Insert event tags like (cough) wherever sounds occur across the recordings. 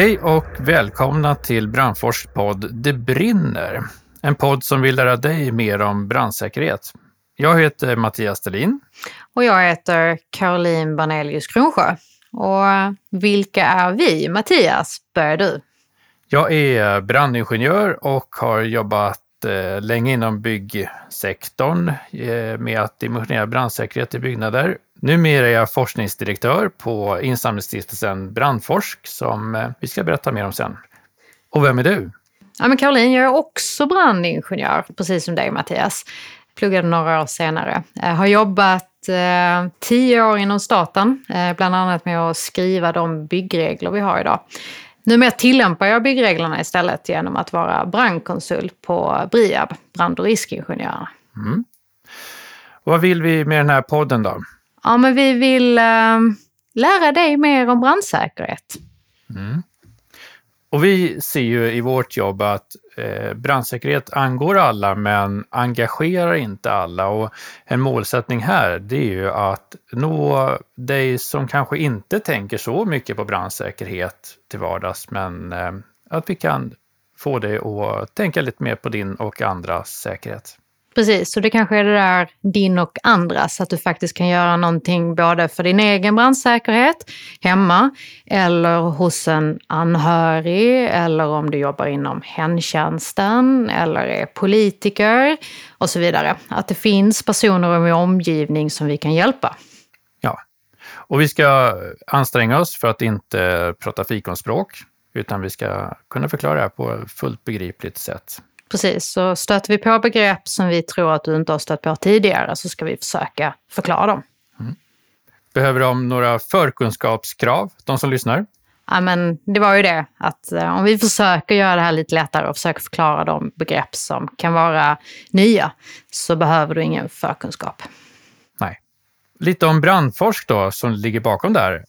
Hej och välkomna till Brandfors podd Det brinner. En podd som vill lära dig mer om brandsäkerhet. Jag heter Mattias Stelin. Och jag heter Caroline Barnelius Kronsjö. Och vilka är vi? Mattias, börjar du. Jag är brandingenjör och har jobbat eh, länge inom byggsektorn eh, med att dimensionera brandsäkerhet i byggnader. Numera är jag forskningsdirektör på insamlingsstiftelsen Brandforsk som eh, vi ska berätta mer om sen. Och vem är du? Ja, men Caroline, jag är också brandingenjör, precis som dig Mattias. Pluggade några år senare. Jag har jobbat eh, tio år inom staten, eh, bland annat med att skriva de byggregler vi har idag. Numera tillämpar jag byggreglerna istället genom att vara brandkonsult på Briab, brand och riskingenjörer. Mm. Vad vill vi med den här podden då? Ja, men vi vill äh, lära dig mer om brandsäkerhet. Mm. Och vi ser ju i vårt jobb att eh, brandsäkerhet angår alla men engagerar inte alla. Och en målsättning här det är ju att nå dig som kanske inte tänker så mycket på brandsäkerhet till vardags men eh, att vi kan få dig att tänka lite mer på din och andras säkerhet. Precis, så det kanske är det där din och andras, att du faktiskt kan göra någonting både för din egen brandsäkerhet hemma eller hos en anhörig eller om du jobbar inom hemtjänsten eller är politiker och så vidare. Att det finns personer i vår omgivning som vi kan hjälpa. Ja, och vi ska anstränga oss för att inte prata fikonspråk utan vi ska kunna förklara det här på ett fullt begripligt sätt. Precis, så stöter vi på begrepp som vi tror att du inte har stött på tidigare så ska vi försöka förklara dem. Mm. Behöver de några förkunskapskrav, de som lyssnar? Ja, men det var ju det, att eh, om vi försöker göra det här lite lättare och försöker förklara de begrepp som kan vara nya, så behöver du ingen förkunskap. Nej. Lite om Brandforsk då, som ligger bakom där.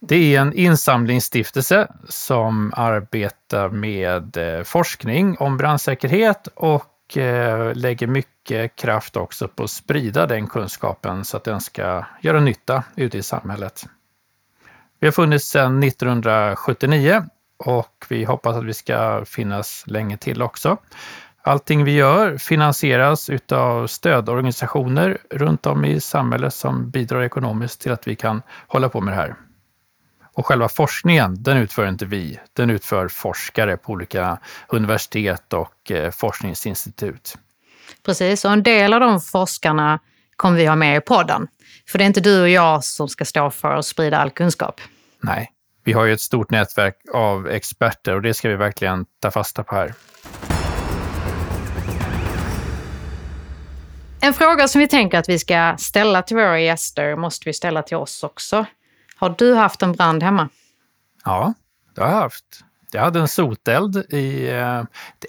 Det är en insamlingsstiftelse som arbetar med eh, forskning om brandsäkerhet och eh, lägger mycket kraft också på att sprida den kunskapen så att den ska göra nytta ute i samhället. Vi har funnits sedan 1979 och vi hoppas att vi ska finnas länge till också. Allting vi gör finansieras utav stödorganisationer runt om i samhället som bidrar ekonomiskt till att vi kan hålla på med det här. Och själva forskningen, den utför inte vi. Den utför forskare på olika universitet och eh, forskningsinstitut. Precis, och en del av de forskarna kommer vi ha med i podden. För det är inte du och jag som ska stå för att sprida all kunskap. Nej, vi har ju ett stort nätverk av experter och det ska vi verkligen ta fasta på här. En fråga som vi tänker att vi ska ställa till våra gäster måste vi ställa till oss också. Har du haft en brand hemma? Ja, det har jag haft. Jag hade en soteld i... Eh,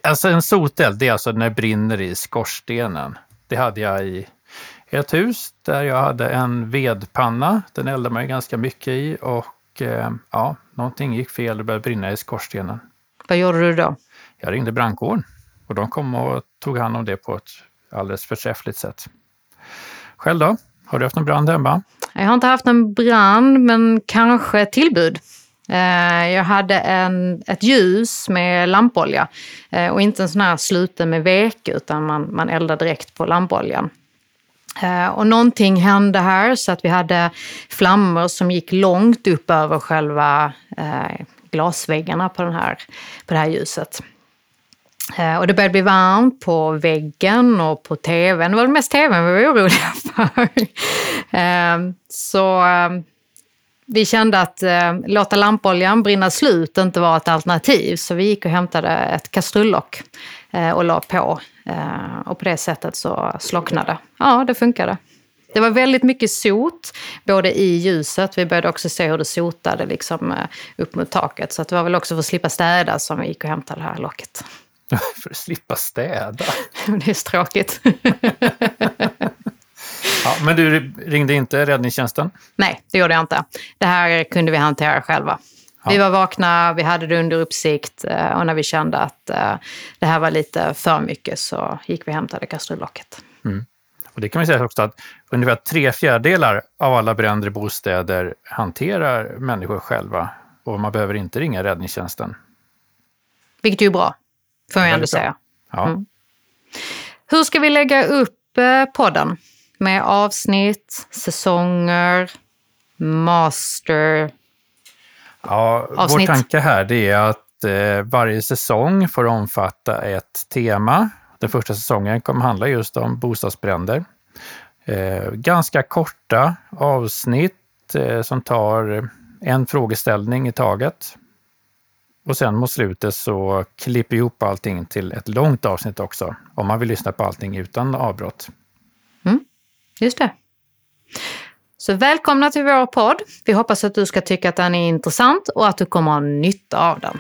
alltså en soteld, det är alltså när det brinner i skorstenen. Det hade jag i ett hus där jag hade en vedpanna. Den eldade man ju ganska mycket i och eh, ja, någonting gick fel. Det började brinna i skorstenen. Vad gjorde du då? Jag ringde brandkåren och de kom och tog hand om det på ett alldeles förträffligt sätt. Själv då? Har du haft någon brand hemma? Jag har inte haft en brand, men kanske ett tillbud. Eh, jag hade en, ett ljus med lampolja eh, och inte en sån här sluten med veke utan man, man eldar direkt på lampoljan. Eh, och någonting hände här så att vi hade flammor som gick långt upp över själva glasväggarna på, den här, på det här ljuset. Eh, och det började bli varmt på väggen och på tvn. Det var mest tvn vi var oroliga (laughs) för. Ehm, så ehm, vi kände att eh, låta lampoljan brinna slut inte var ett alternativ. Så vi gick och hämtade ett kastrullock eh, och la på. Och på det sättet så slocknade Ja, det funkade. Det var väldigt mycket sot, både i ljuset, vi började också se hur det sotade liksom upp mot taket. Så det var väl också för att slippa städa som vi gick och hämtade det här locket. (laughs) För att slippa städa. (laughs) det är så tråkigt. (laughs) ja, men du ringde inte räddningstjänsten? Nej, det gjorde jag inte. Det här kunde vi hantera själva. Ja. Vi var vakna, vi hade det under uppsikt eh, och när vi kände att eh, det här var lite för mycket så gick vi och hämtade kastrullocket. Mm. Och det kan man säga också att ungefär tre fjärdedelar av alla bränder i bostäder hanterar människor själva och man behöver inte ringa räddningstjänsten. Vilket är ju bra, får jag ändå säga. Ja. Mm. Hur ska vi lägga upp eh, podden? Med avsnitt, säsonger, master. Ja, Avsnitt. Vår tanke här det är att eh, varje säsong får omfatta ett tema. Den första säsongen kommer handla just om bostadsbränder. Eh, ganska korta avsnitt eh, som tar en frågeställning i taget. Och sen mot slutet så klipper vi ihop allting till ett långt avsnitt också, om man vill lyssna på allting utan avbrott. Mm, just det. Så välkomna till vår podd. Vi hoppas att du ska tycka att den är intressant och att du kommer ha nytta av den.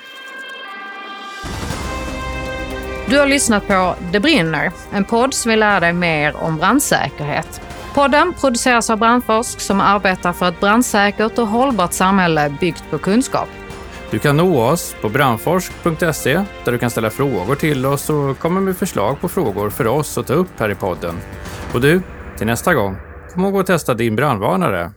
Du har lyssnat på Det brinner, en podd som vill lära dig mer om brandsäkerhet. Podden produceras av Brandforsk som arbetar för ett brandsäkert och hållbart samhälle byggt på kunskap. Du kan nå oss på brandforsk.se där du kan ställa frågor till oss och komma med förslag på frågor för oss att ta upp här i podden. Och du, till nästa gång, kom ihåg att testa din brandvarnare.